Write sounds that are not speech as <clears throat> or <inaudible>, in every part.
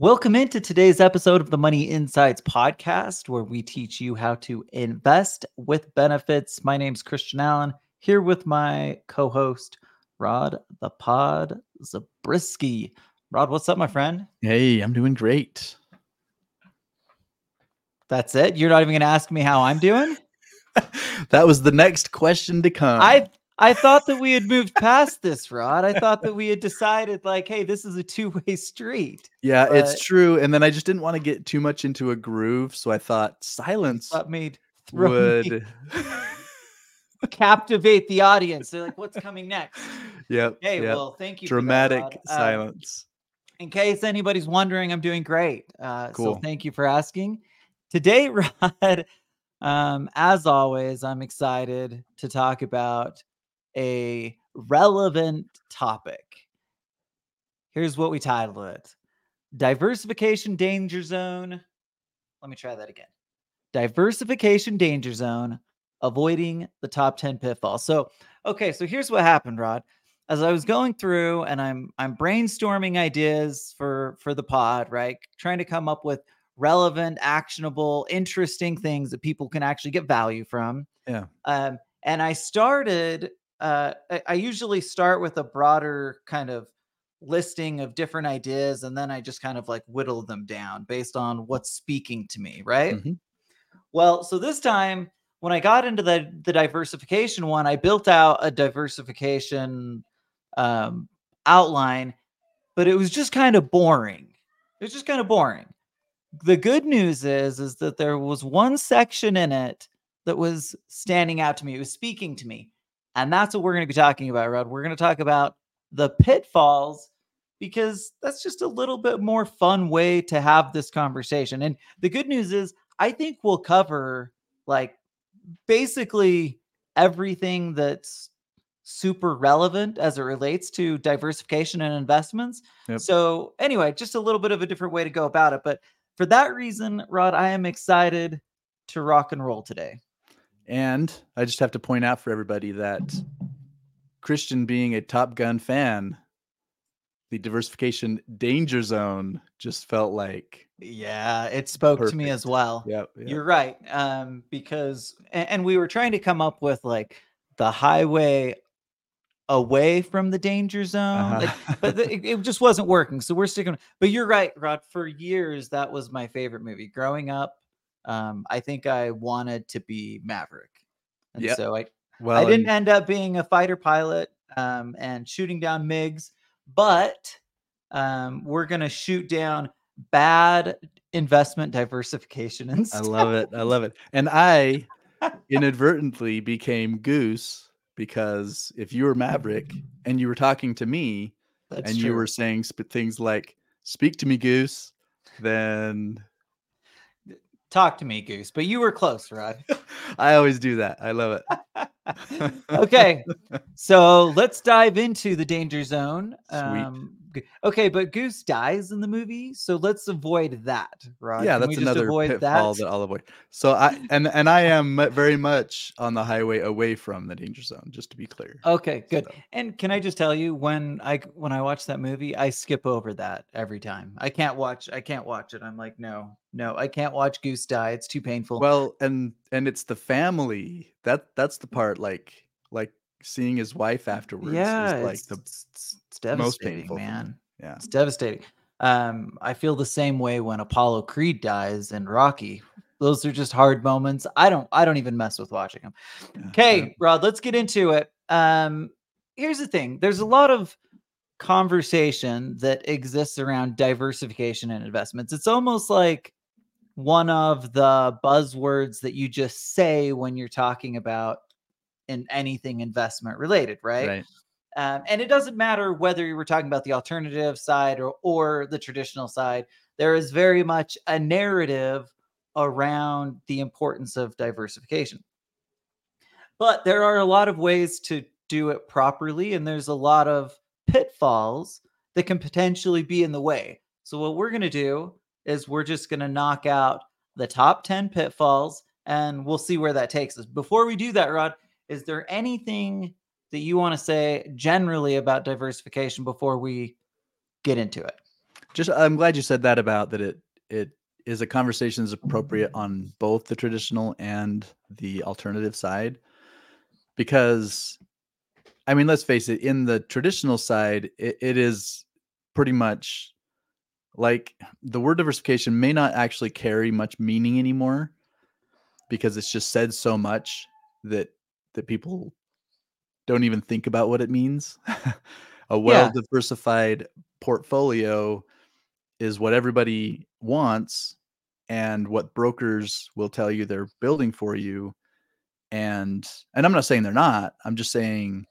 Welcome into today's episode of the Money Insights podcast, where we teach you how to invest with benefits. My name's Christian Allen, here with my co host, Rod the Pod Zabriskie. Rod, what's up, my friend? Hey, I'm doing great. That's it? You're not even going to ask me how I'm doing? <laughs> that was the next question to come. I I thought that we had moved past this, Rod. I thought that we had decided, like, hey, this is a two way street. Yeah, but it's true. And then I just didn't want to get too much into a groove, so I thought silence me would <laughs> captivate the audience. They're like, "What's coming next?" Yep. Hey, yep. well, thank you. Dramatic that, um, silence. Um, in case anybody's wondering, I'm doing great. Uh, cool. So thank you for asking. Today, <laughs> Rod, um, as always, I'm excited to talk about a relevant topic. Here's what we titled it Diversification Danger Zone. Let me try that again. Diversification Danger Zone, avoiding the top 10 pitfalls. So, okay, so here's what happened, Rod. As I was going through and I'm I'm brainstorming ideas for for the pod, right? Trying to come up with relevant, actionable, interesting things that people can actually get value from. Yeah. Um, and I started uh, I, I usually start with a broader kind of listing of different ideas and then I just kind of like whittle them down based on what's speaking to me, right? Mm-hmm. Well, so this time when I got into the the diversification one, I built out a diversification um, outline, but it was just kind of boring. It was just kind of boring. The good news is is that there was one section in it that was standing out to me. It was speaking to me. And that's what we're going to be talking about, Rod. We're going to talk about the pitfalls because that's just a little bit more fun way to have this conversation. And the good news is, I think we'll cover like basically everything that's super relevant as it relates to diversification and investments. Yep. So, anyway, just a little bit of a different way to go about it. But for that reason, Rod, I am excited to rock and roll today. And I just have to point out for everybody that Christian being a Top Gun fan, the diversification danger zone just felt like yeah it spoke perfect. to me as well yeah yep. you're right um because and, and we were trying to come up with like the highway away from the danger zone uh-huh. like, but the, it, it, just wasn't working so we're sticking but you're right rod for years that was my favorite movie growing up um, I think I wanted to be Maverick. And yep. so I well, I didn't and... end up being a fighter pilot um, and shooting down MiGs, but um, we're gonna shoot down bad investment diversification <laughs> instead. I love it. I love it. And I <laughs> inadvertently became Goose because if you were Maverick and you were talking to me That's and true. you were saying sp- things like "Speak to me, Goose," then Talk to me, Goose. But you were close, Rod. <laughs> I always do that. I love it. <laughs> okay. <laughs> So let's dive into the danger zone. Sweet. Um, okay, but Goose dies in the movie, so let's avoid that, right? Yeah, Can that's another pitfall that? that I'll avoid. So I and and I am very much on the highway away from the danger zone, just to be clear. Okay, good. So. And can I just tell you when I when I watch that movie, I skip over that every time. I can't watch. I can't watch it. I'm like, no, no, I can't watch Goose die. It's too painful. Well, and and it's the family that that's the part like like seeing his wife afterwards yeah, like the it's, devastating, painful man. Yeah, it's devastating. Um, I feel the same way when Apollo Creed dies in Rocky. Those are just hard moments. I don't I don't even mess with watching them. Okay, yeah. Rod, let's get into it. Um, here's the thing. There's a lot of conversation that exists around diversification and investments. It's almost like one of the buzzwords that you just say when you're talking about in anything investment related, right? Right. Um, and it doesn't matter whether you were talking about the alternative side or, or the traditional side. There is very much a narrative around the importance of diversification. But there are a lot of ways to do it properly, and there's a lot of pitfalls that can potentially be in the way. So, what we're going to do is we're just going to knock out the top 10 pitfalls and we'll see where that takes us. Before we do that, Rod, is there anything that you want to say generally about diversification before we get into it? just I'm glad you said that about that it it is a conversation is appropriate on both the traditional and the alternative side because I mean let's face it in the traditional side it, it is pretty much like the word diversification may not actually carry much meaning anymore because it's just said so much that that people don't even think about what it means. <laughs> a well yeah. diversified portfolio is what everybody wants and what brokers will tell you they're building for you and and i'm not saying they're not i'm just saying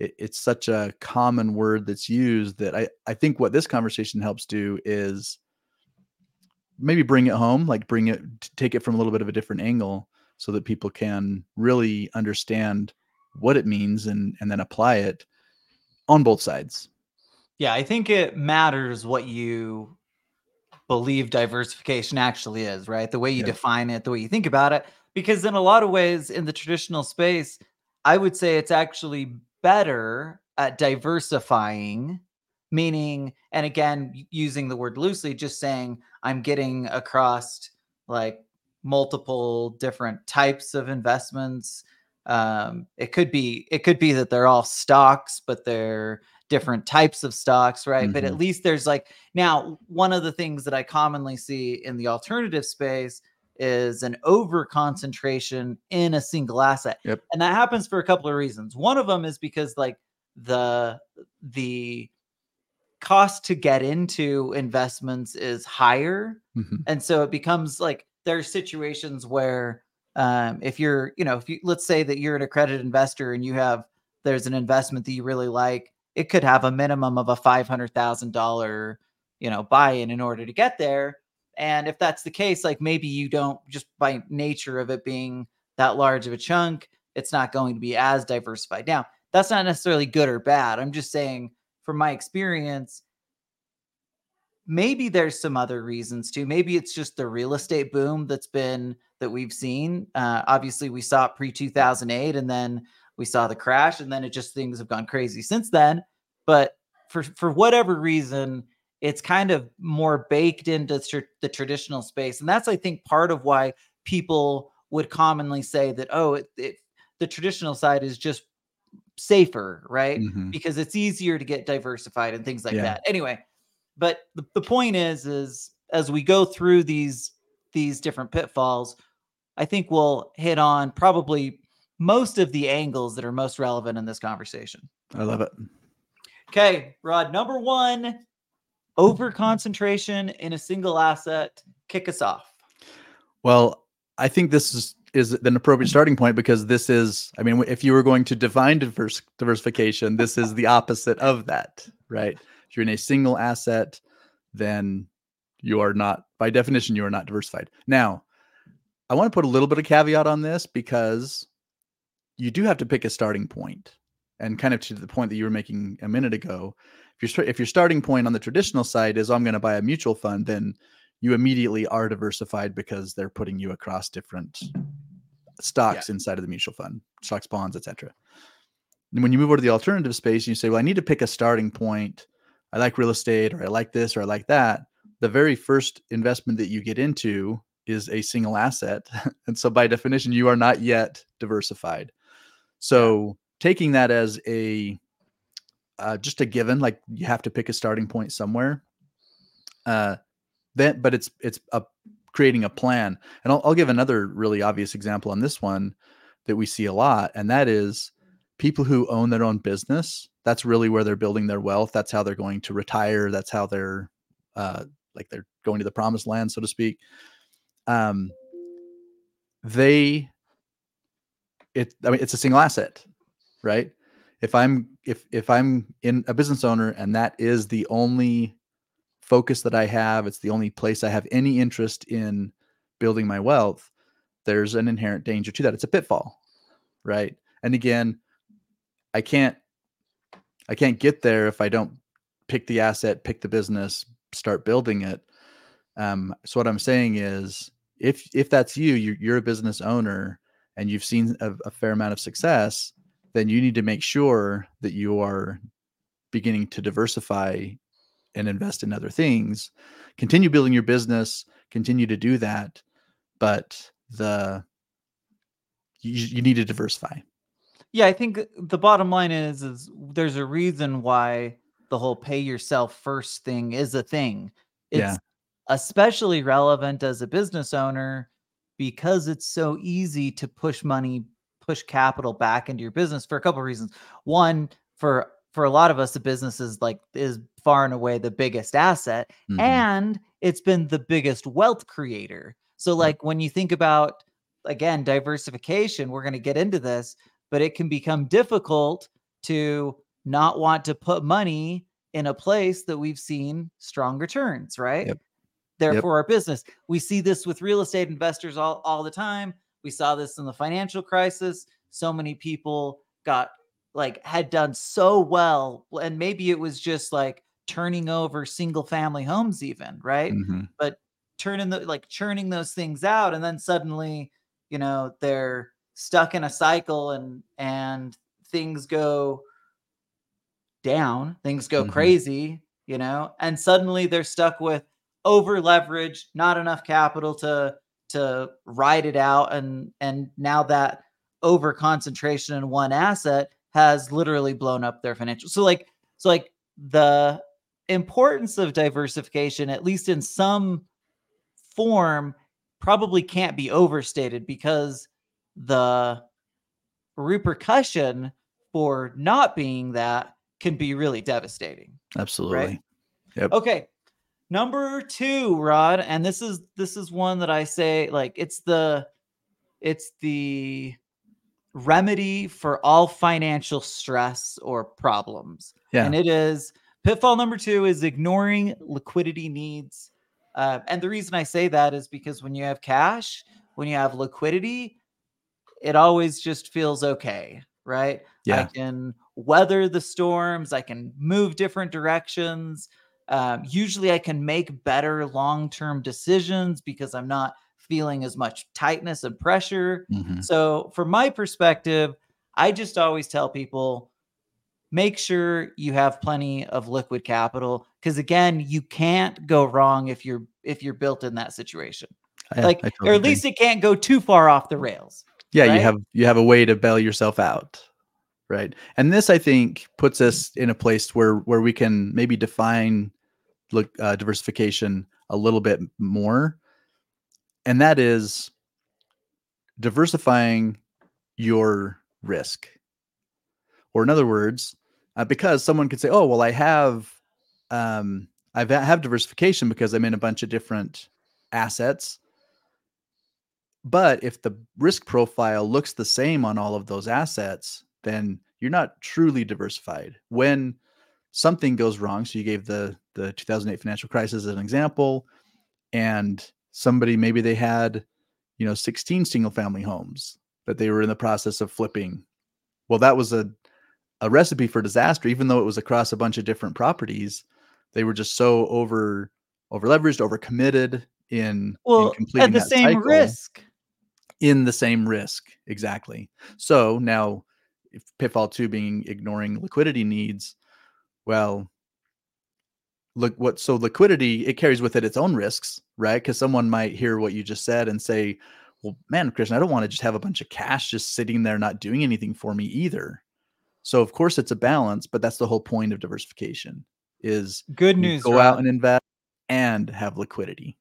it, it's such a common word that's used that i i think what this conversation helps do is maybe bring it home like bring it take it from a little bit of a different angle so that people can really understand what it means and and then apply it on both sides. Yeah, I think it matters what you believe diversification actually is, right? The way you yeah. define it, the way you think about it because in a lot of ways in the traditional space, I would say it's actually better at diversifying meaning and again using the word loosely just saying i'm getting across like multiple different types of investments um, it could be it could be that they're all stocks but they're different types of stocks right mm-hmm. but at mm-hmm. least there's like now one of the things that i commonly see in the alternative space is an over concentration in a single asset yep. and that happens for a couple of reasons one of them is because like the the cost to get into investments is higher mm-hmm. and so it becomes like there are situations where um, if you're, you know, if you let's say that you're an accredited investor and you have there's an investment that you really like, it could have a minimum of a five hundred thousand dollar, you know, buy-in in order to get there. And if that's the case, like maybe you don't just by nature of it being that large of a chunk, it's not going to be as diversified. Now, that's not necessarily good or bad. I'm just saying from my experience, maybe there's some other reasons too. Maybe it's just the real estate boom that's been that we've seen. Uh, obviously, we saw it pre 2008, and then we saw the crash, and then it just things have gone crazy since then. But for for whatever reason, it's kind of more baked into tr- the traditional space, and that's I think part of why people would commonly say that oh, it, it, the traditional side is just safer, right? Mm-hmm. Because it's easier to get diversified and things like yeah. that. Anyway, but the, the point is, is as we go through these these different pitfalls, I think we'll hit on probably most of the angles that are most relevant in this conversation. I love it. Okay, Rod, number one, over concentration in a single asset. Kick us off. Well, I think this is is an appropriate starting point because this is, I mean, if you were going to define diverse, diversification, this is the opposite of that, right? If you're in a single asset, then you are not, by definition, you are not diversified. Now, I want to put a little bit of caveat on this because you do have to pick a starting point, and kind of to the point that you were making a minute ago. If your if your starting point on the traditional side is I'm going to buy a mutual fund, then you immediately are diversified because they're putting you across different stocks yeah. inside of the mutual fund, stocks, bonds, etc. And when you move over to the alternative space, and you say, well, I need to pick a starting point I like real estate or I like this or I like that, the very first investment that you get into is a single asset. <laughs> and so by definition, you are not yet diversified. So taking that as a uh, just a given, like you have to pick a starting point somewhere. Uh, then, but it's it's a creating a plan. And I'll, I'll give another really obvious example on this one that we see a lot, and that is people who own their own business that's really where they're building their wealth. That's how they're going to retire. That's how they're uh like they're going to the promised land so to speak. Um they it i mean it's a single asset right? If i'm if if i'm in a business owner and that is the only focus that i have it's the only place i have any interest in building my wealth there's an inherent danger to that. It's a pitfall right? And again I can't I can't get there if I don't pick the asset, pick the business, start building it. Um, so what I'm saying is, if if that's you, you're, a business owner and you've seen a, a, fair amount of success, then you need to make sure that you are beginning to diversify and invest in other things. Continue building your business, continue to do that, but the you, you need to diversify. Yeah, I think the bottom line is is there's a reason why the whole pay yourself first thing is a thing. It's yeah. especially relevant as a business owner because it's so easy to push money, push capital back into your business for a couple of reasons. One, for for a lot of us, the business is like is far and away the biggest asset, mm-hmm. and it's been the biggest wealth creator. So, like when you think about again diversification, we're going to get into this, but it can become difficult to not want to put money in a place that we've seen strong returns, right? Yep. Therefore, yep. our business. We see this with real estate investors all, all the time. We saw this in the financial crisis. So many people got like had done so well. And maybe it was just like turning over single family homes, even, right? Mm-hmm. But turning the like churning those things out, and then suddenly, you know, they're stuck in a cycle and and things go down, things go mm-hmm. crazy, you know, and suddenly they're stuck with over leverage, not enough capital to to ride it out and and now that over concentration in one asset has literally blown up their financial. So like so like the importance of diversification at least in some form probably can't be overstated because the repercussion for not being that can be really devastating. Absolutely. Right? Yep. Okay. Number 2, Rod, and this is this is one that I say like it's the it's the remedy for all financial stress or problems. Yeah. And it is pitfall number 2 is ignoring liquidity needs. Uh, and the reason I say that is because when you have cash, when you have liquidity, it always just feels okay, right? Yeah. I can weather the storms, I can move different directions. Um, usually, I can make better long term decisions because I'm not feeling as much tightness and pressure. Mm-hmm. So, from my perspective, I just always tell people make sure you have plenty of liquid capital because again you can't go wrong if you're if you're built in that situation like totally or at least it can't go too far off the rails yeah right? you have you have a way to bail yourself out right? And this i think puts us in a place where where we can maybe define look uh, diversification a little bit more and that is diversifying your risk. Or in other words uh, because someone could say oh well i have um i have diversification because i'm in a bunch of different assets but if the risk profile looks the same on all of those assets, then you're not truly diversified. When something goes wrong, so you gave the the 2008 financial crisis as an example, and somebody maybe they had, you know, 16 single family homes that they were in the process of flipping. Well, that was a a recipe for disaster, even though it was across a bunch of different properties. They were just so over over leveraged, over committed in, well, in completing at the same cycle. risk in the same risk. Exactly. So now, if pitfall two being ignoring liquidity needs, well, look what so liquidity it carries with it its own risks, right? Because someone might hear what you just said and say, "Well, man, Christian, I don't want to just have a bunch of cash just sitting there not doing anything for me either." So of course it's a balance, but that's the whole point of diversification. Is good news. Go Rob. out and invest and have liquidity.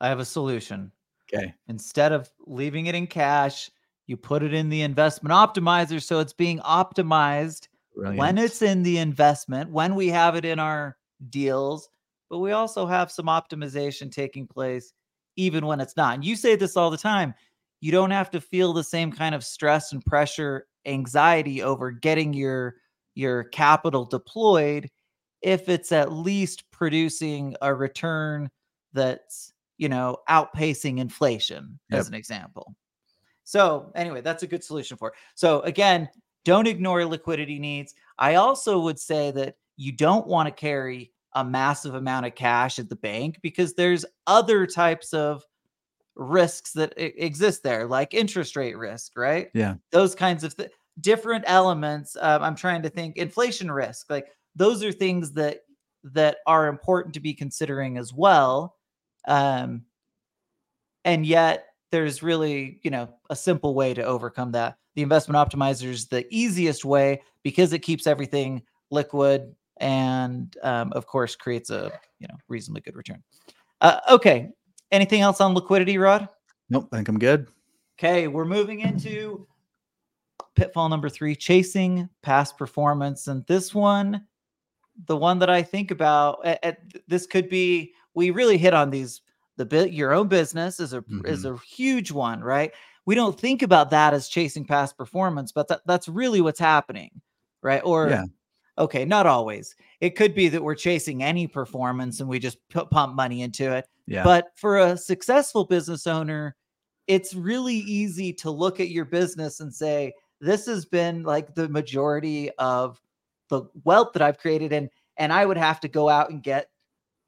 I have a solution. Okay. Instead of leaving it in cash, you put it in the investment optimizer so it's being optimized Brilliant. when it's in the investment, when we have it in our deals, but we also have some optimization taking place even when it's not. And you say this all the time. You don't have to feel the same kind of stress and pressure, anxiety over getting your your capital deployed if it's at least producing a return that's you know, outpacing inflation yep. as an example. So, anyway, that's a good solution for it. So, again, don't ignore liquidity needs. I also would say that you don't want to carry a massive amount of cash at the bank because there's other types of risks that exist there, like interest rate risk, right? Yeah. Those kinds of th- different elements. Um, I'm trying to think inflation risk, like those are things that that are important to be considering as well. Um, and yet there's really, you know, a simple way to overcome that. The investment optimizer is the easiest way because it keeps everything liquid and um, of course creates a you know reasonably good return. Uh, okay, anything else on liquidity, Rod? Nope, I think I'm good. Okay, we're moving into pitfall number three: chasing past performance, and this one, the one that I think about, at, at, this could be. We really hit on these. The bit your own business is a mm-hmm. is a huge one, right? We don't think about that as chasing past performance, but that, that's really what's happening, right? Or yeah okay, not always. It could be that we're chasing any performance and we just put, pump money into it. Yeah. But for a successful business owner, it's really easy to look at your business and say, this has been like the majority of the wealth that I've created. And and I would have to go out and get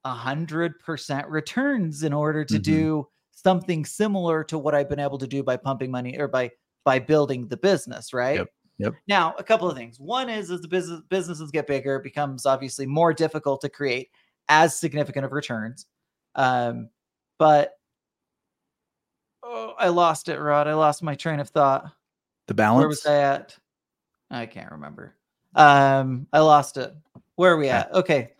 a hundred percent returns in order to mm-hmm. do something similar to what I've been able to do by pumping money or by by building the business, right? Yep. Yep. Now, a couple of things. One is as the business businesses get bigger, it becomes obviously more difficult to create as significant of returns. Um, but oh, I lost it, Rod. I lost my train of thought. The balance. Where was I at? I can't remember. Um, I lost it. Where are we at? Okay.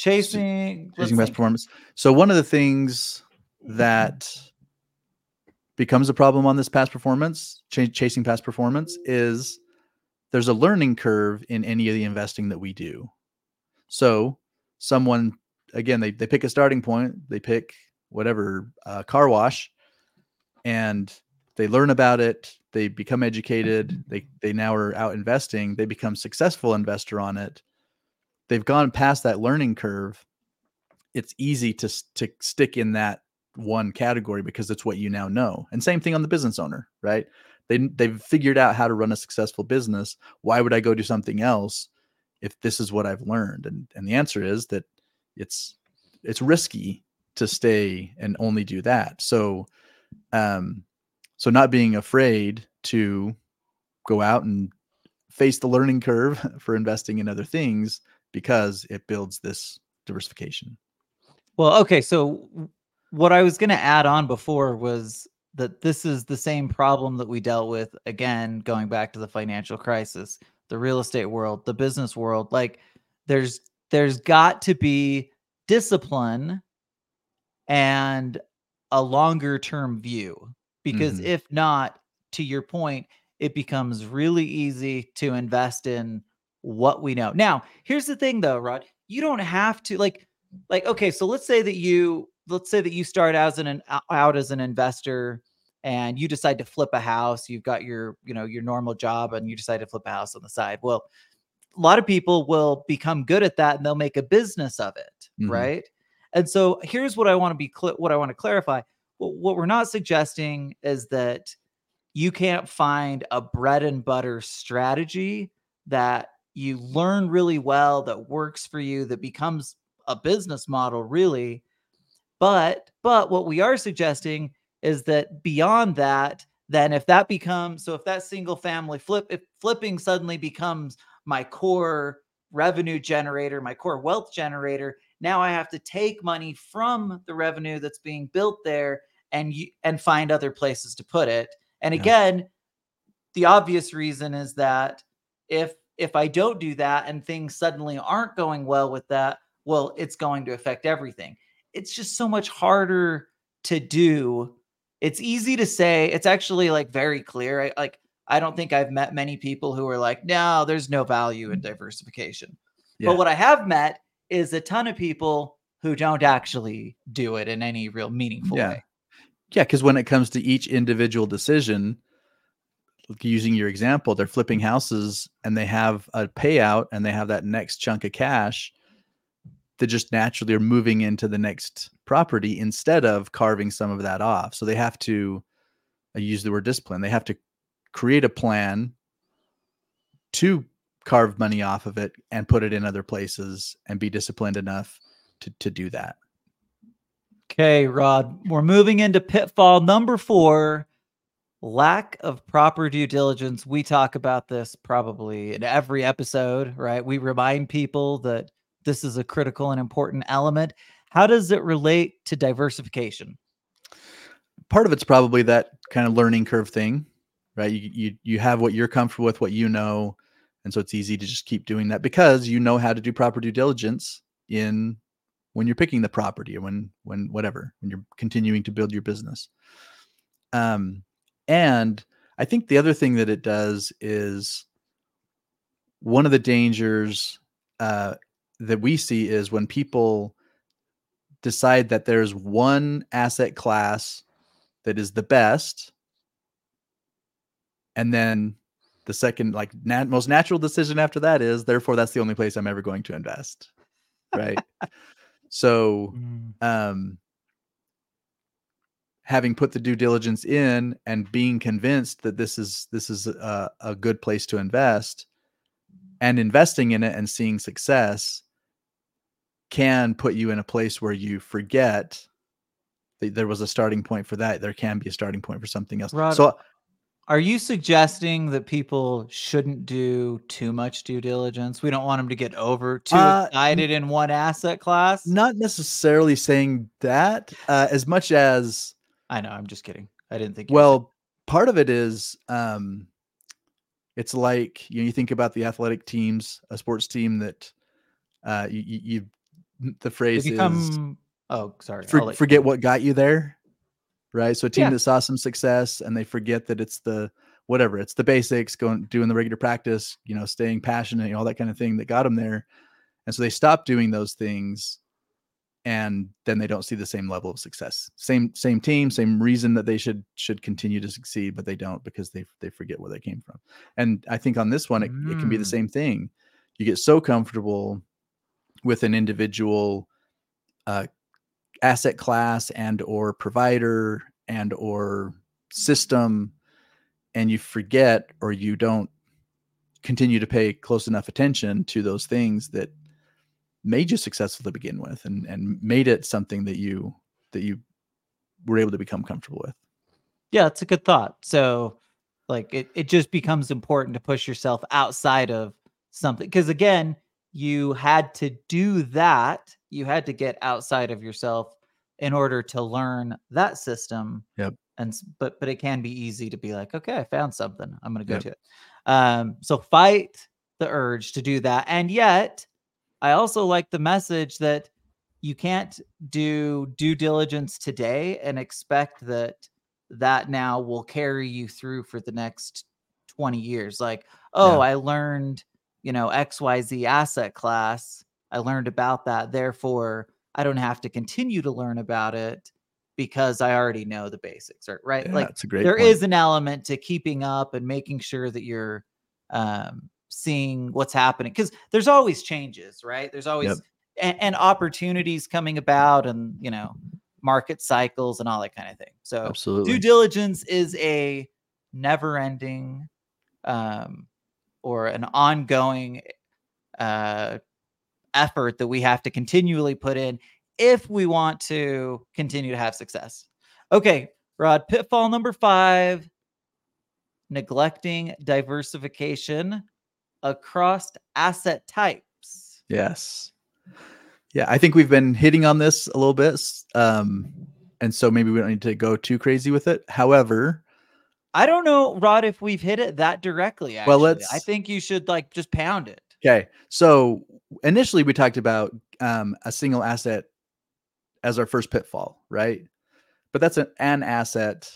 Chasing chasing best performance. So one of the things that becomes a problem on this past performance, ch- chasing past performance, is there's a learning curve in any of the investing that we do. So someone again they, they pick a starting point, they pick whatever uh, car wash and they learn about it, they become educated, they they now are out investing, they become successful investor on it. They've gone past that learning curve. It's easy to to stick in that one category because it's what you now know. And same thing on the business owner, right? They they've figured out how to run a successful business. Why would I go do something else if this is what I've learned? And and the answer is that it's it's risky to stay and only do that. So um so not being afraid to go out and face the learning curve <laughs> for investing in other things because it builds this diversification. Well, okay, so what I was going to add on before was that this is the same problem that we dealt with again going back to the financial crisis the real estate world the business world like there's there's got to be discipline and a longer term view because mm-hmm. if not to your point it becomes really easy to invest in what we know. Now here's the thing though rod you don't have to like like okay so let's say that you let's say that you start as an out as an investor and you decide to flip a house you've got your you know your normal job and you decide to flip a house on the side. Well a lot of people will become good at that and they'll make a business of it mm-hmm. right? And so here's what i want to be cl- what i want to clarify what we're not suggesting is that you can't find a bread and butter strategy that you learn really well that works for you that becomes a business model really but but what we are suggesting is that beyond that, then if that becomes so if that single family flip if flipping suddenly becomes my core revenue generator, my core wealth generator, now I have to take money from the revenue that's being built there and you, and find other places to put it. And again, yeah. the obvious reason is that if if I don't do that and things suddenly aren't going well with that, well, it's going to affect everything it's just so much harder to do. It's easy to say. It's actually like very clear. I, like I don't think I've met many people who are like, no, there's no value in diversification. Yeah. But what I have met is a ton of people who don't actually do it in any real meaningful yeah. way. Yeah, because when it comes to each individual decision, using your example, they're flipping houses and they have a payout and they have that next chunk of cash that just naturally are moving into the next property instead of carving some of that off. So they have to I use the word discipline. They have to create a plan to carve money off of it and put it in other places and be disciplined enough to to do that. Okay, Rod, we're moving into pitfall number 4, lack of proper due diligence. We talk about this probably in every episode, right? We remind people that this is a critical and important element. How does it relate to diversification? Part of it's probably that kind of learning curve thing, right? You you you have what you're comfortable with, what you know, and so it's easy to just keep doing that because you know how to do proper due diligence in when you're picking the property or when when whatever when you're continuing to build your business um and i think the other thing that it does is one of the dangers uh that we see is when people decide that there's one asset class that is the best and then the second like nat- most natural decision after that is therefore that's the only place i'm ever going to invest right <laughs> so mm. um having put the due diligence in and being convinced that this is this is a, a good place to invest and investing in it and seeing success can put you in a place where you forget that there was a starting point for that there can be a starting point for something else Rod, so are you suggesting that people shouldn't do too much due diligence? We don't want them to get over too uh, excited in one asset class. Not necessarily saying that, uh, as much as I know. I'm just kidding. I didn't think. Well, part of it is, um, it's like you, know, you think about the athletic teams, a sports team that uh, you, you, you the phrase become, is. Oh, sorry. For, forget what got you there right? So a team yeah. that saw some success and they forget that it's the whatever, it's the basics, going doing the regular practice, you know, staying passionate, you know, all that kind of thing that got them there. And so they stop doing those things and then they don't see the same level of success. Same same team, same reason that they should should continue to succeed, but they don't because they they forget where they came from. And I think on this one it, mm. it can be the mm. same thing. You get so comfortable with an individual uh, asset class and or provider and or system and you forget or you don't continue to pay close enough attention to those things that made you successful to begin with and and made it something that you that you were able to become comfortable with yeah it's a good thought so like it, it just becomes important to push yourself outside of something because again you had to do that you had to get outside of yourself in order to learn that system. Yep. And but but it can be easy to be like, okay, I found something. I'm going to go yep. to it. Um, so fight the urge to do that. And yet, I also like the message that you can't do due diligence today and expect that that now will carry you through for the next 20 years. Like, oh, yeah. I learned, you know, XYZ asset class. I learned about that. Therefore, I don't have to continue to learn about it because I already know the basics, right? Yeah, like that's a great there point. is an element to keeping up and making sure that you're um, seeing what's happening because there's always changes, right? There's always yep. and, and, opportunities coming about, and you know, market cycles and all that kind of thing. So, absolutely, due diligence is a never-ending um, or an ongoing uh, effort that we have to continually put in if we want to continue to have success. Okay, Rod, pitfall number five neglecting diversification across asset types. Yes. Yeah, I think we've been hitting on this a little bit. Um, and so maybe we don't need to go too crazy with it. However, I don't know, Rod, if we've hit it that directly. Actually. Well, let's. I think you should like just pound it. Okay. So initially we talked about um, a single asset as our first pitfall, right? But that's an, an asset,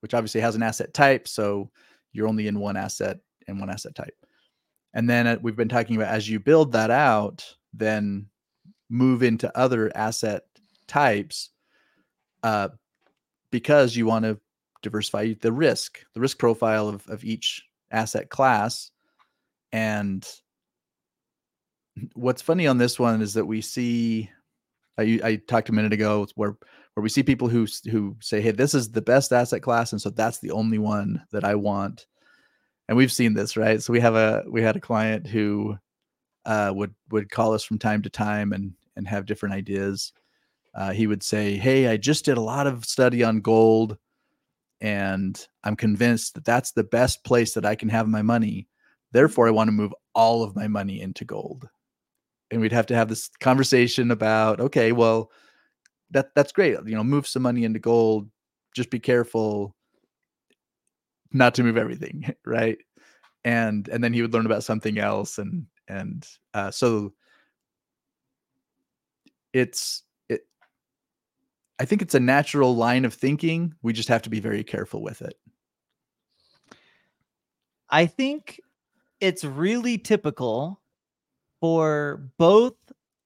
which obviously has an asset type. So you're only in one asset and one asset type. And then uh, we've been talking about as you build that out, then move into other asset types uh, because you want to diversify the risk, the risk profile of, of each asset class. And what's funny on this one is that we see I, I talked a minute ago where where we see people who who say hey this is the best asset class and so that's the only one that I want and we've seen this right? So we have a we had a client who uh, would would call us from time to time and and have different ideas. Uh, he would say hey I just did a lot of study on gold and I'm convinced that that's the best place that I can have my money. Therefore I want to move all of my money into gold. And we'd have to have this conversation about okay well that that's great. You know move some money into gold. Just be careful not to move everything <laughs> right? And and then he would learn about something else and and uh, so it's it i think it's a natural line of thinking. We just have to be very careful with it. I think it's really typical for both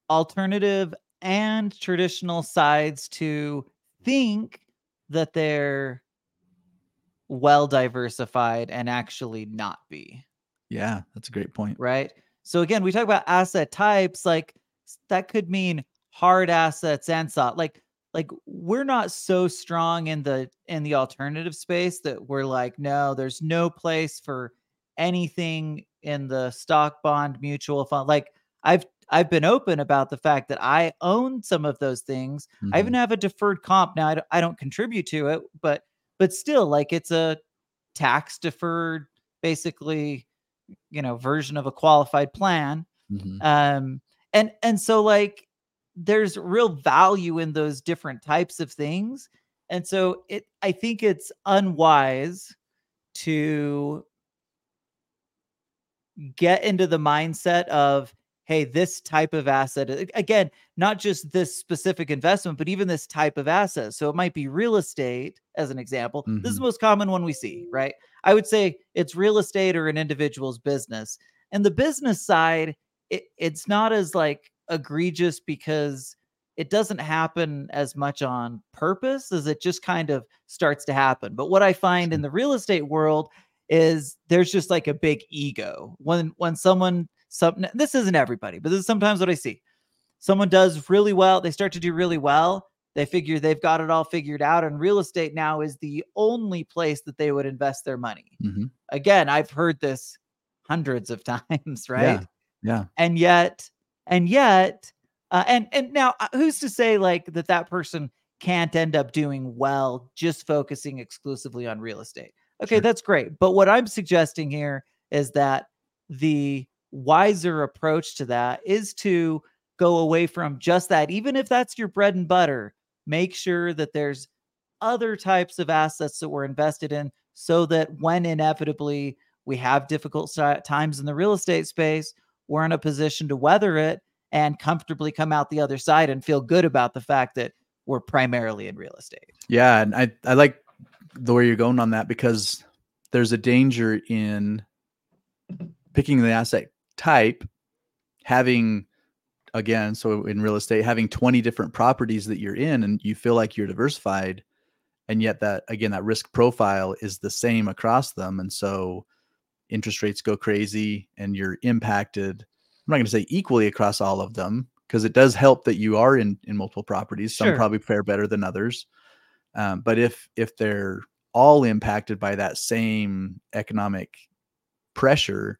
alternative and traditional sides to think that they're well diversified and actually not be. Yeah, that's a great point. Right. So again, we talk about asset types like that could mean hard assets and soft like like we're not so strong in the in the alternative space that we're like no there's no place for anything in the stock bond mutual fund like i've i've been open about the fact that i own some of those things mm-hmm. i even mm-hmm. have a deferred comp now I don't, I don't contribute to it but but still like it's a tax deferred basically you know version of a qualified plan mm-hmm. um and and so like there's real value in those different types of things and so it i think it's unwise to get into the mindset of hey, this type of asset, again, not just this specific investment, but even this type of asset. So it might be real estate, as an example. Mm-hmm. This is the mm-hmm. most common one we see, right? I would say it's real estate or an individual's business. And the business side, it, it's not as like egregious because it doesn't happen as much on purpose as it just kind of starts to happen. But what I find in the real estate world is there's just like a big ego when when someone some this isn't everybody, but this is sometimes what I see. Someone does really well, they start to do really well. They figure they've got it all figured out, and real estate now is the only place that they would invest their money. Mm-hmm. Again, I've heard this hundreds of <laughs> times, right? Yeah. yeah. And yet, and yet, uh, and and now uh, who's to say like that that person can't end up doing well just focusing exclusively on real estate? Okay, sure. that's great. But what I'm suggesting here is that the wiser approach to that is to go away from just that. Even if that's your bread and butter, make sure that there's other types of assets that we're invested in so that when inevitably we have difficult times in the real estate space, we're in a position to weather it and comfortably come out the other side and feel good about the fact that we're primarily in real estate. Yeah, and I I like the way you're going on that because there's a danger in picking the asset type having again so in real estate having 20 different properties that you're in and you feel like you're diversified and yet that again that risk profile is the same across them and so interest rates go crazy and you're impacted i'm not going to say equally across all of them because it does help that you are in in multiple properties some sure. probably fare better than others um, but if if they're all impacted by that same economic pressure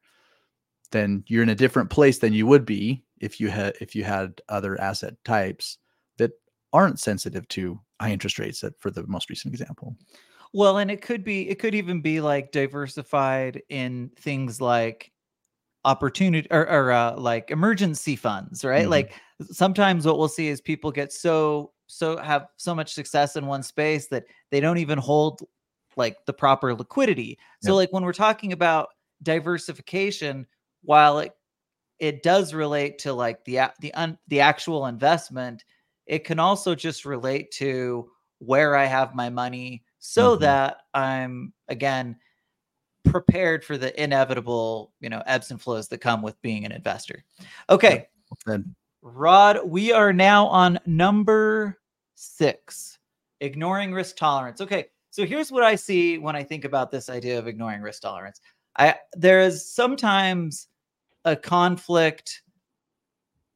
then you're in a different place than you would be if you had if you had other asset types that aren't sensitive to high interest rates for the most recent example well and it could be it could even be like diversified in things like opportunity or, or uh, like emergency funds right mm-hmm. like sometimes what we'll see is people get so so have so much success in one space that they don't even hold like the proper liquidity so yep. like when we're talking about diversification while it it does relate to like the the un, the actual investment, it can also just relate to where I have my money so mm-hmm. that I'm again prepared for the inevitable, you know, ebbs and flows that come with being an investor. Okay. Rod, we are now on number 6, ignoring risk tolerance. Okay. So here's what I see when I think about this idea of ignoring risk tolerance. I there is sometimes a conflict,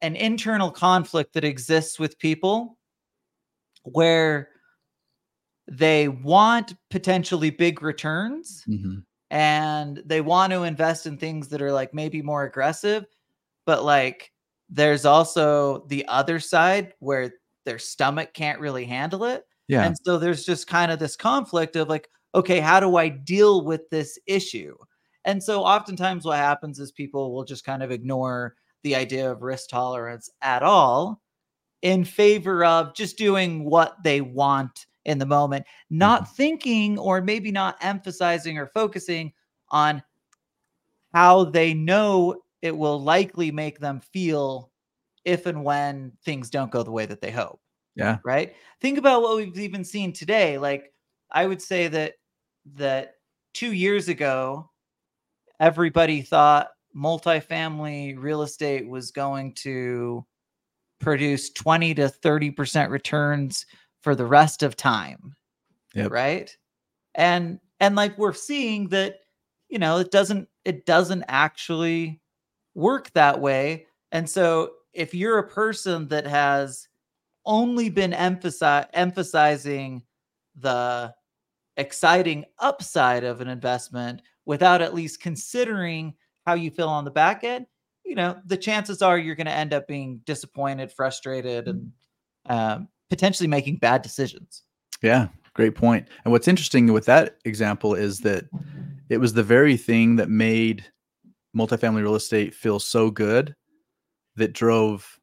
an internal conflict that exists with people where they want potentially big returns mm-hmm. and they want to invest in things that are like maybe more aggressive, but like there's also the other side where their stomach can't really handle it. Yeah. And so there's just kind of this conflict of like, okay, how do I deal with this issue? And so oftentimes what happens is people will just kind of ignore the idea of risk tolerance at all in favor of just doing what they want in the moment, not mm-hmm. thinking or maybe not emphasizing or focusing on how they know it will likely make them feel if and when things don't go the way that they hope. Yeah. Right. Think about what we've even seen today. Like, I would say that that two years ago, everybody thought multifamily real estate was going to produce 20 to 30% returns for the rest of time. Yep. Right. And and like we're seeing that, you know, it doesn't it doesn't actually work that way. And so if you're a person that has only been emphasi- emphasizing the exciting upside of an investment without at least considering how you feel on the back end, you know, the chances are you're going to end up being disappointed, frustrated, and um, potentially making bad decisions. Yeah, great point. And what's interesting with that example is that it was the very thing that made multifamily real estate feel so good that drove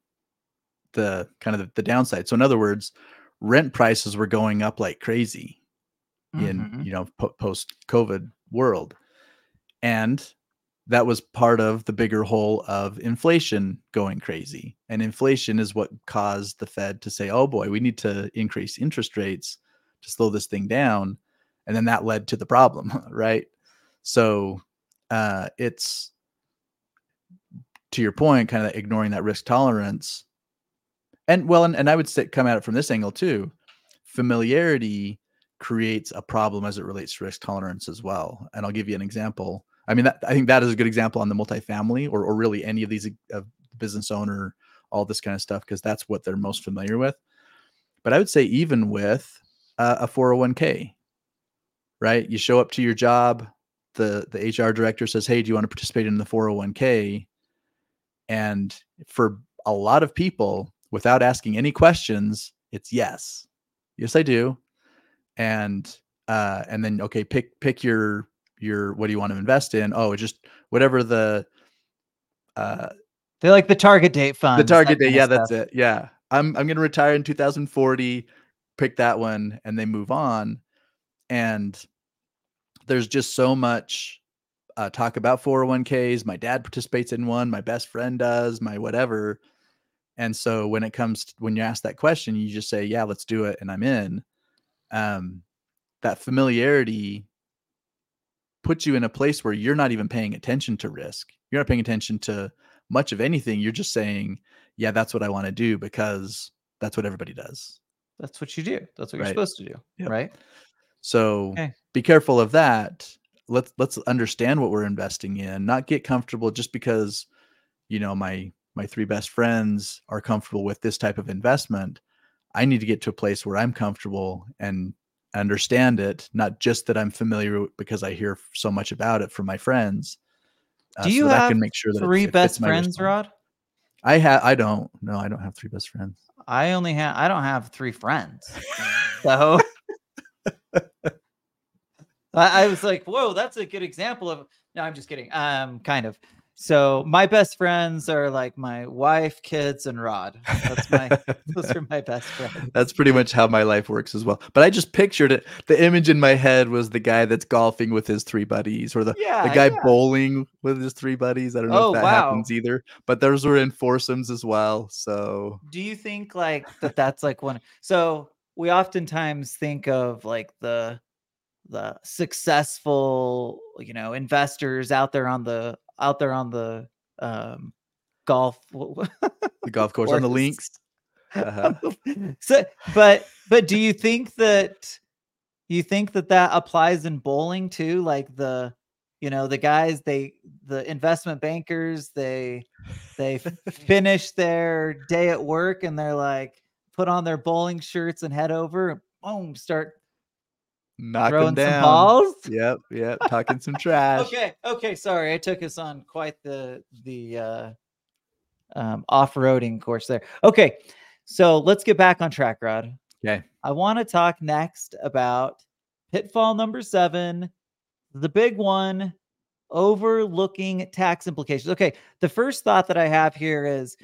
the kind of the, downside. So in other words, rent prices were going up like crazy in mm-hmm. you know po- post COVID world, and that was part of the bigger whole of inflation going crazy. And inflation is what caused the Fed to say, "Oh boy, we need to increase interest rates to slow this thing down," and then that led to the problem, <laughs> right? So uh, it's to your point, kind of ignoring that risk tolerance. And well, and, and I would say come at it from this angle too. Familiarity creates a problem as it relates to risk tolerance as well. And I'll give you an example. I mean, that, I think that is a good example on the multifamily or, or really any of these uh, business owner, all this kind of stuff, because that's what they're most familiar with. But I would say even with uh, a 401k, right? You show up to your job, the the HR director says, "Hey, do you want to participate in the 401k?" And for a lot of people, without asking any questions, it's yes. Yes, I do. And uh, and then okay, pick pick your your what do you want to invest in? Oh, just whatever the uh they like the target date fund. The target date, yeah, that's it. Yeah. I'm I'm gonna retire in 2040, pick that one, and they move on. And there's just so much uh, talk about 401ks. My dad participates in one. My best friend does. My whatever. And so when it comes to, when you ask that question, you just say, "Yeah, let's do it," and I'm in. Um, that familiarity puts you in a place where you're not even paying attention to risk. You're not paying attention to much of anything. You're just saying, "Yeah, that's what I want to do because that's what everybody does." That's what you do. That's what right. you're supposed to do, yep. right? So okay. be careful of that let's let's understand what we're investing in not get comfortable just because you know my my three best friends are comfortable with this type of investment i need to get to a place where i'm comfortable and understand it not just that i'm familiar because i hear so much about it from my friends uh, do you so have can make sure that three it, it best friends rod i have i don't no i don't have three best friends i only have i don't have three friends so <laughs> I, I was like, whoa, that's a good example of. No, I'm just kidding. Um, kind of. So my best friends are like my wife, kids, and Rod. That's my <laughs> those are my best friends. That's pretty much how my life works as well. But I just pictured it. The image in my head was the guy that's golfing with his three buddies, or the yeah, the guy yeah. bowling with his three buddies. I don't know oh, if that wow. happens either. But those were in foursomes as well. So do you think like that? That's like one. So we oftentimes think of like the the successful you know investors out there on the out there on the um golf the <laughs> golf course on the links? Uh-huh. <laughs> so but but do you think that you think that that applies in bowling too? Like the you know the guys they the investment bankers they they <laughs> finish their day at work and they're like put on their bowling shirts and head over and boom start Knock Throwing them down. balls. Yep, yep. <laughs> Talking some trash. Okay, okay. Sorry, I took us on quite the the uh, um, off-roading course there. Okay, so let's get back on track, Rod. Okay. I want to talk next about pitfall number seven, the big one, overlooking tax implications. Okay, the first thought that I have here is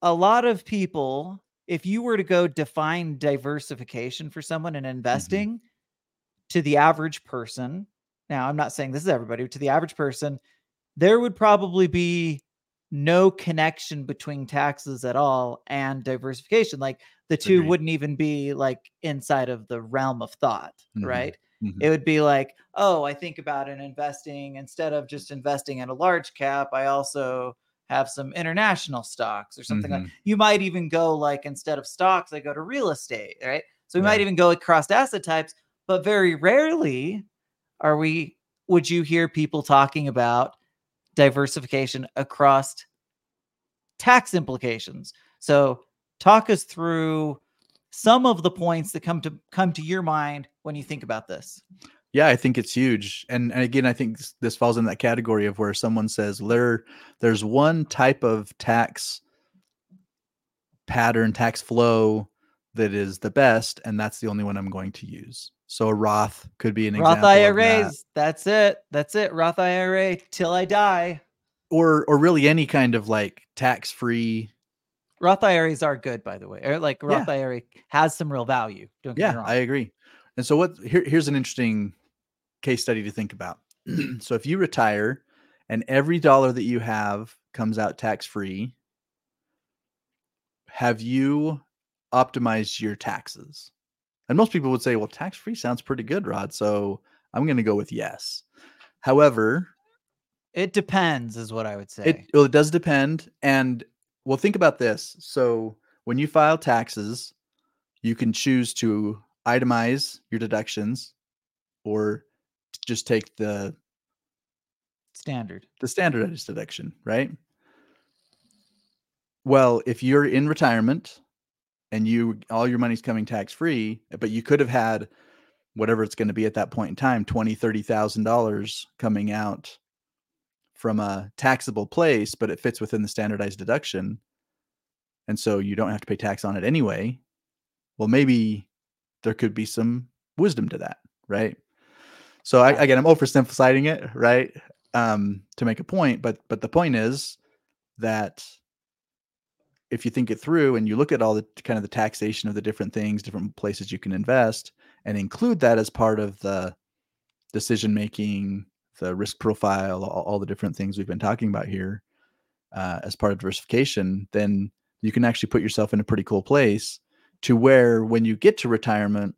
a lot of people, if you were to go define diversification for someone and mm-hmm. investing mm-hmm. to the average person, now I'm not saying this is everybody, to the average person, there would probably be no connection between taxes at all and diversification. Like the two Agreed. wouldn't even be like inside of the realm of thought, mm-hmm. right? Mm-hmm. It would be like, oh, I think about an investing instead of just investing in a large cap, I also have some international stocks or something mm-hmm. like you might even go like instead of stocks, I go to real estate, right? So we yeah. might even go across asset types, but very rarely are we would you hear people talking about diversification across tax implications. So talk us through some of the points that come to come to your mind when you think about this. Yeah, I think it's huge. And, and again, I think this falls in that category of where someone says there there's one type of tax pattern, tax flow that is the best, and that's the only one I'm going to use. So a Roth could be an Roth example. IRAs. That. That's it. That's it. Roth IRA till I die. Or or really any kind of like tax free. Roth IRAs are good, by the way. Or like Roth yeah. IRA has some real value. yeah, I agree. And so what here, here's an interesting case study to think about. <clears throat> so if you retire and every dollar that you have comes out tax free, have you optimized your taxes? And most people would say, well, tax free sounds pretty good, Rod. So I'm going to go with yes. However, it depends, is what I would say. It, well, it does depend. And well, think about this. So when you file taxes, you can choose to itemize your deductions or just take the standard. the standardized deduction right? Well if you're in retirement and you all your money's coming tax free but you could have had whatever it's going to be at that point in time 20 30 thousand dollars coming out from a taxable place but it fits within the standardized deduction and so you don't have to pay tax on it anyway well maybe there could be some wisdom to that right so I, again, I'm oversimplifying it, right? Um, to make a point, but but the point is that if you think it through and you look at all the kind of the taxation of the different things, different places you can invest, and include that as part of the decision making, the risk profile, all, all, the different things we've been talking about here, uh, as part of diversification, then you can actually put yourself in a pretty cool place to where when you get to retirement,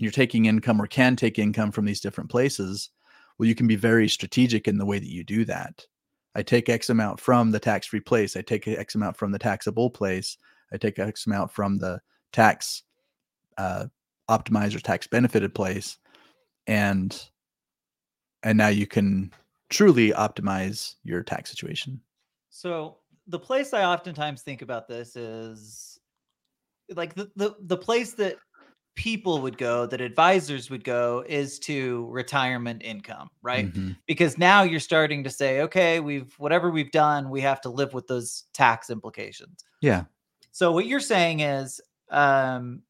and you're taking income or can take income from these different places, well, you can be very strategic in the way that you do that. I take X amount from the tax free place. I take X amount from the taxable place. I take X amount from the tax uh, optimized or tax benefited place. And and now you can truly optimize your tax situation. So the place I oftentimes think about this is like the the, the place that people would go, that advisors would go, is to retirement income, right? Mm-hmm. Because now you're starting to say, okay, we've whatever we've done, we have to live with those tax implications. Yeah. So what you're saying is, um,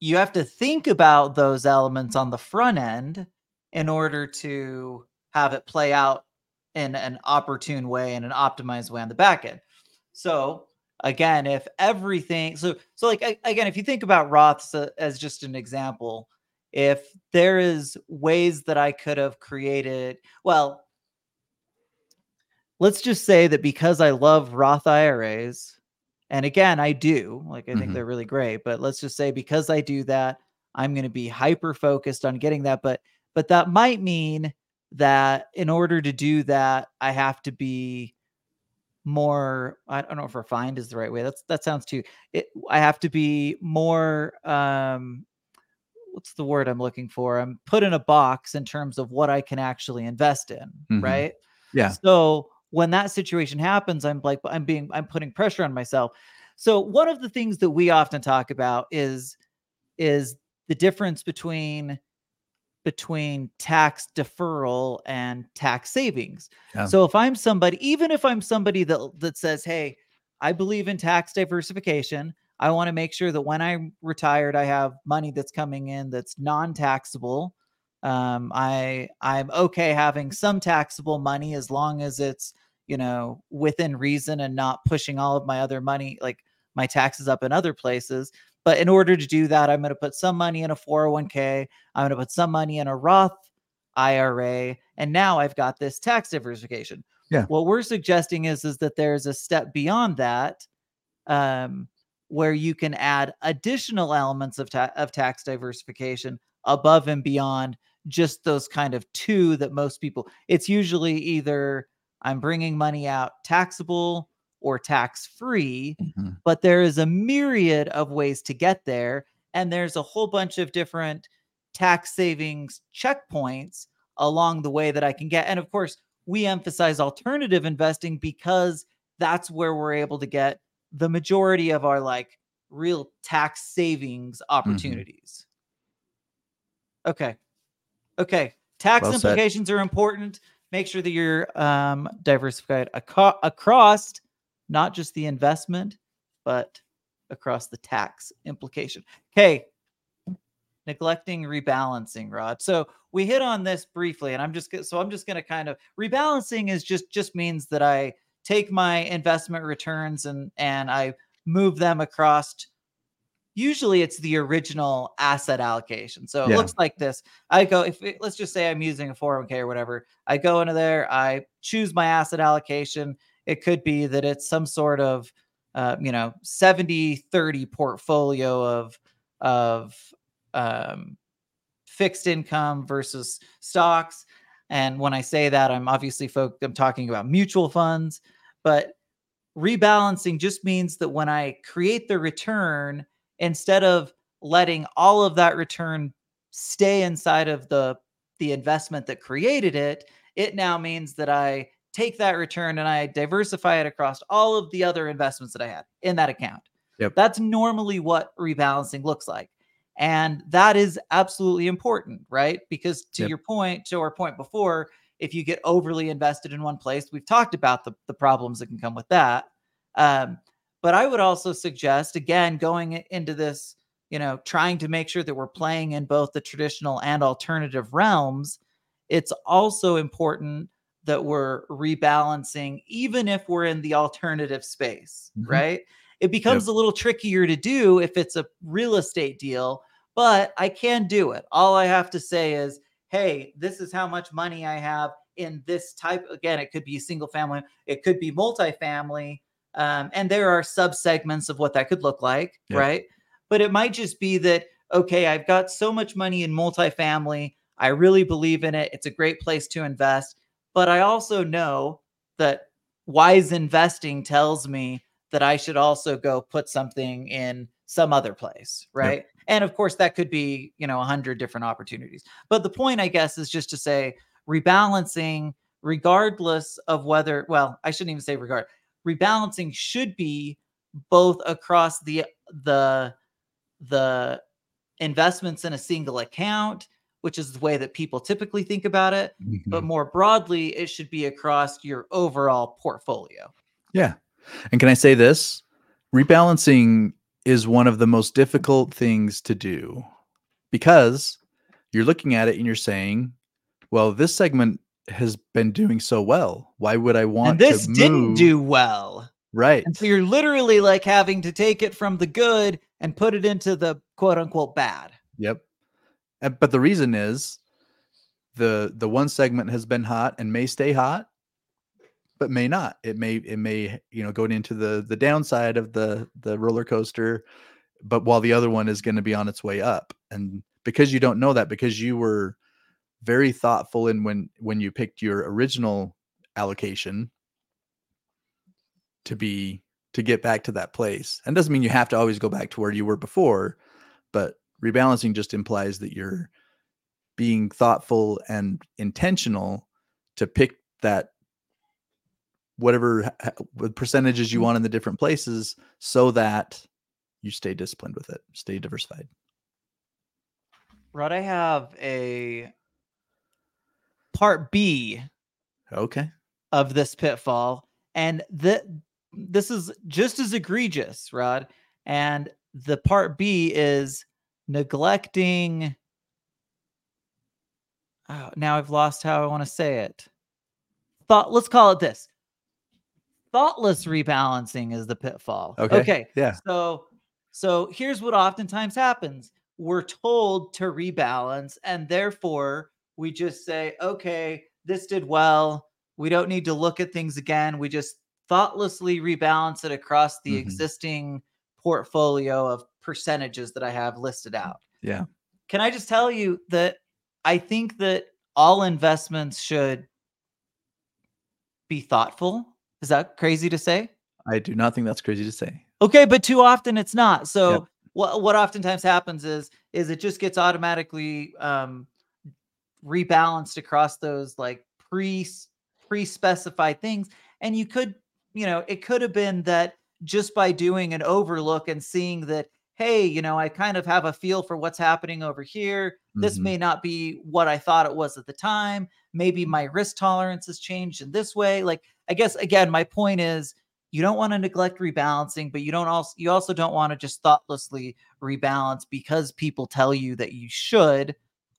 you have to think about those elements on the front end in order to have it play out in an opportune way and an optimized way on the back end. So again if everything so so like again if you think about roths uh, as just an example if there is ways that i could have created well let's just say that because i love roth iras and again i do like i think mm-hmm. they're really great but let's just say because i do that i'm going to be hyper focused on getting that but but that might mean that in order to do that i have to be more i don't know if refined is the right way that's that sounds too it, i have to be more um what's the word i'm looking for? I'm put in a box in terms of what i can actually invest in mm-hmm. right? Yeah. So when that situation happens i'm like i'm being i'm putting pressure on myself. So one of the things that we often talk about is is the difference between between tax deferral and tax savings. Yeah. So if I'm somebody, even if I'm somebody that that says, "Hey, I believe in tax diversification. I want to make sure that when I'm retired, I have money that's coming in that's non-taxable." Um, I I'm okay having some taxable money as long as it's you know within reason and not pushing all of my other money like my taxes up in other places. But in order to do that, I'm going to put some money in a 401k. I'm going to put some money in a Roth IRA, and now I've got this tax diversification. Yeah. What we're suggesting is is that there's a step beyond that, um, where you can add additional elements of ta- of tax diversification above and beyond just those kind of two that most people. It's usually either I'm bringing money out taxable or tax free, mm-hmm. but there is a myriad of ways to get there. And there's a whole bunch of different tax savings checkpoints along the way that I can get. And of course, we emphasize alternative investing because that's where we're able to get the majority of our like real tax savings mm-hmm. opportunities. Mm-hmm. Okay. Okay. Tax well implications said. are important. Make sure that you're um, diversified ac- across not just the investment, but across the tax implication. Okay. Neglecting rebalancing, Rod. So we hit on this briefly, and I'm just so I'm just going to kind of rebalancing is just just means that I take my investment returns and and I move them across usually it's the original asset allocation. So it yeah. looks like this. I go if it, let's just say I'm using a 401k or whatever. I go into there, I choose my asset allocation. It could be that it's some sort of uh, you know 70 30 portfolio of of um, fixed income versus stocks. And when I say that, I'm obviously folk I'm talking about mutual funds, but rebalancing just means that when I create the return, instead of letting all of that return stay inside of the the investment that created it, it now means that I take that return and I diversify it across all of the other investments that I had in that account. Yep. That's normally what rebalancing looks like. And that is absolutely important, right? Because to yep. your point, to our point before, if you get overly invested in one place, we've talked about the, the problems that can come with that. Um, but I would also suggest, again, going into this, you know, trying to make sure that we're playing in both the traditional and alternative realms, it's also important that we're rebalancing, even if we're in the alternative space, mm-hmm. right? It becomes yep. a little trickier to do if it's a real estate deal, but I can do it. All I have to say is, hey, this is how much money I have in this type. Again, it could be single family, it could be multifamily. Um, and there are sub segments of what that could look like, yep. right? But it might just be that, okay, I've got so much money in multifamily. I really believe in it. It's a great place to invest. But I also know that wise investing tells me that I should also go put something in some other place, right? Yep. And of course, that could be, you know, a hundred different opportunities. But the point, I guess, is just to say rebalancing, regardless of whether, well, I shouldn't even say regard, rebalancing should be both across the the the investments in a single account which is the way that people typically think about it. Mm-hmm. But more broadly, it should be across your overall portfolio. Yeah. And can I say this? Rebalancing is one of the most difficult things to do because you're looking at it and you're saying, well, this segment has been doing so well. Why would I want and this didn't do well? Right. And so you're literally like having to take it from the good and put it into the quote unquote bad. Yep. Uh, but the reason is the the one segment has been hot and may stay hot, but may not. It may it may you know go into the the downside of the the roller coaster, but while the other one is going to be on its way up. And because you don't know that, because you were very thoughtful in when when you picked your original allocation to be to get back to that place. And doesn't mean you have to always go back to where you were before, but rebalancing just implies that you're being thoughtful and intentional to pick that whatever percentages you mm-hmm. want in the different places so that you stay disciplined with it stay diversified rod i have a part b okay of this pitfall and that this is just as egregious rod and the part b is neglecting oh, now I've lost how I want to say it. Thought let's call it this. Thoughtless rebalancing is the pitfall. Okay. Okay. Yeah. So so here's what oftentimes happens. We're told to rebalance and therefore we just say, okay, this did well. We don't need to look at things again. We just thoughtlessly rebalance it across the Mhm. existing portfolio of percentages that I have listed out. Yeah. Can I just tell you that I think that all investments should be thoughtful? Is that crazy to say? I do not think that's crazy to say. Okay, but too often it's not. So Yep. what what oftentimes happens is is it just gets automatically um rebalanced across those like pre pre-specified things and you could you know it could have been that just by doing an overlook and seeing that hey you know i kind of have a feel for what's happening over here. This Mhm. may not be what i thought it was at the time. Maybe my risk tolerance has changed in this way. Like i guess again my point is you don't want to neglect rebalancing but you don't also you also don't want to just thoughtlessly rebalance because people tell you that you should.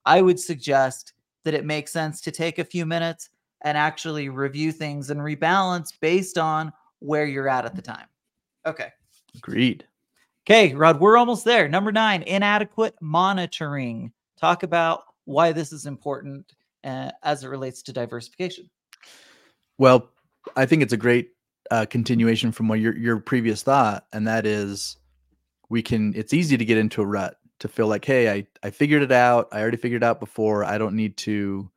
I would suggest that it makes sense to take a few minutes and actually review things and rebalance based on where you're at at the time. Okay. Agreed. Okay, Rod, we're almost there. Number nine, inadequate monitoring. Talk about why this is important uh, as it relates to diversification. Well, I think it's a great uh, continuation from what your your previous thought, and that is, we can. It's easy to get into a rut to feel like, hey, I I figured it out. I already figured it out before. I don't need to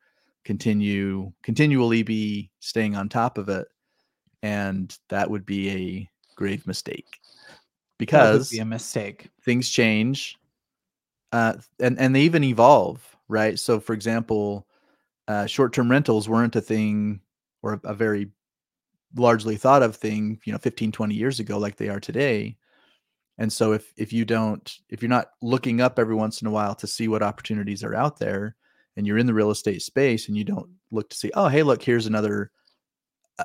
continue continually be staying on top of it, and that would be a grave mistake because be a mistake. things change uh, and and they even evolve right so for example uh, short-term rentals weren't a thing or a, a very largely thought of thing you know 15 20 years ago like they are today and so if if you don't if you're not looking up every once in a while to see what opportunities are out there and you're in the real estate space and you don't look to see oh hey look here's another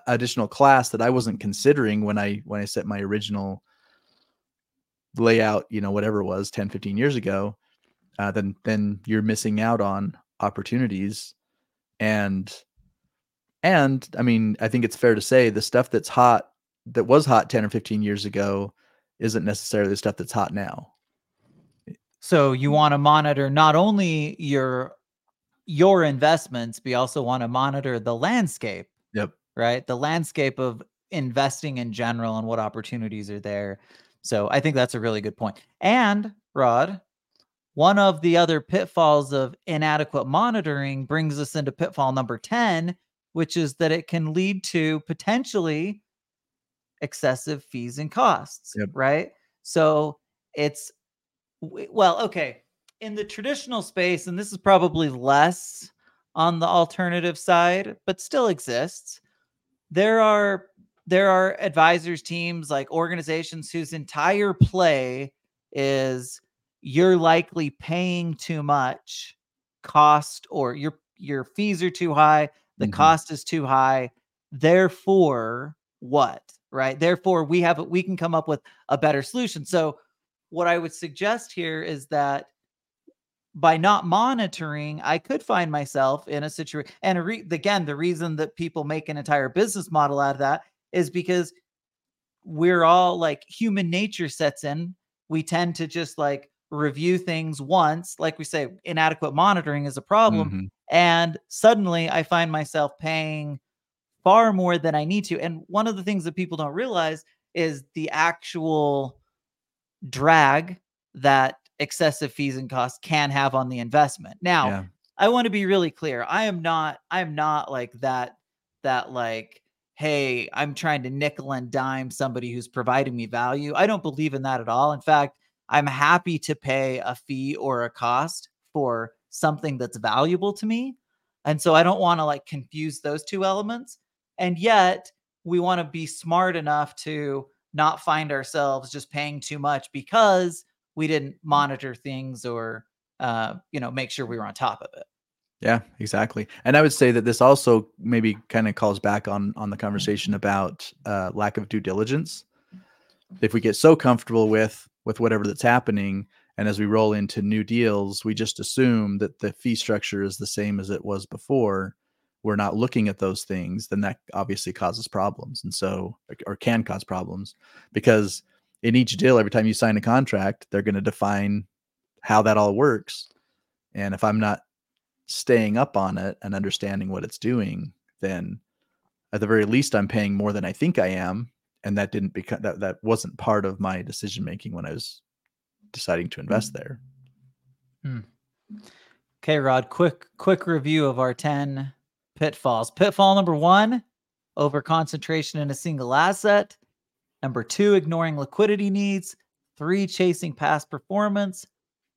additional class that i wasn't considering when i when i set my original layout you know whatever it was 10 15 years ago uh, then then you're missing out on opportunities and and i mean i think it's fair to say the stuff that's hot that was hot 10 or 15 years ago isn't necessarily the stuff that's hot now So you want to monitor not only your your investments, but you also want to monitor the landscape, yep right? The landscape of investing in general and what opportunities are there. So I think that's a really good point. And Rod, one of the other pitfalls of inadequate monitoring brings us into pitfall number 10, which is that it can lead to potentially excessive fees and costs, Yep. right? So it's well, okay, in the traditional space and this is probably less on the alternative side, but still exists. There are there are advisors teams like organizations whose entire play is you're likely paying too much cost or your your fees are too high the Mhm. cost is too high. Therefore what right? Therefore we have we can come up with a better solution. So what i would suggest here is that by not monitoring i could find myself in a situation and re- again the reason that people make an entire business model out of that is because we're all like human nature sets in. We tend to just like review things once, like we say, inadequate monitoring is a problem. Mhm. And suddenly I find myself paying far more than I need to. And one of the things that people don't realize is the actual drag that excessive fees and costs can have on the investment. Now, yeah I want to be really clear. I am not I am not like that that like hey, I'm trying to nickel and dime somebody who's providing me value. I don't believe in that at all. In fact, I'm happy to pay a fee or a cost for something that's valuable to me. And so I don't want to like confuse those two elements. And yet, we want to be smart enough to not find ourselves just paying too much because we didn't monitor things or uh, you know, make sure we were on top of it. Yeah, exactly. And I would say that this also maybe kind of calls back on on the conversation about uh, lack of due diligence. If we get so comfortable with with whatever that's happening, And as we roll into new deals, we just assume that the fee structure is the same as it was before. We're not looking at those things, then that obviously causes problems. And so, or can cause problems because in each deal, every time you sign a contract, they're going to define how that all works. And if I'm not staying up on it and understanding what it's doing, then at the very least I'm paying more than I think I am. And that didn't become that that wasn't part of my decision making when I was deciding to invest there. Hmm. Okay, Rod, quick quick review of our 10 pitfalls. Pitfall number 1, over concentration in a single asset. Number 2, ignoring liquidity needs. 3, chasing past performance.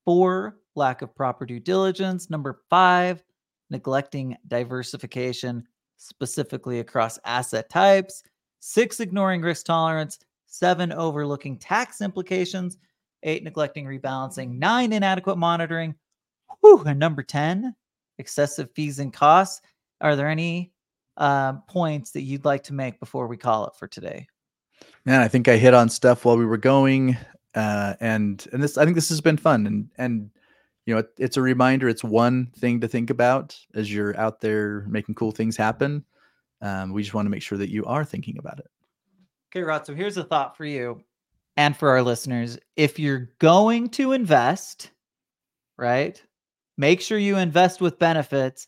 4, lack of proper due diligence. Number 5, neglecting diversification specifically across asset types. 6, ignoring risk tolerance. 7, overlooking tax implications eight, neglecting rebalancing, nine, inadequate monitoring. Whew, and number 10, excessive fees and costs. Are there any uh, points that you'd like to make before we call it for today? Man, I think I hit on stuff while we were going, uh, and and this I think this has been fun, and and you know it, it's a reminder. It's one thing to think about as you're out there making cool things happen. Um, we just want to make sure that you are thinking about it. Okay, Rod. So here's a thought for you and for our listeners, if you're going to invest, right, make sure you invest with benefits.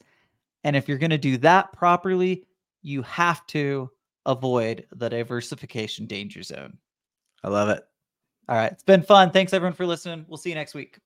And if you're going to do that properly, you have to avoid the diversification danger zone. I love it. All right. It's been fun. Thanks everyone for listening. We'll see you next week.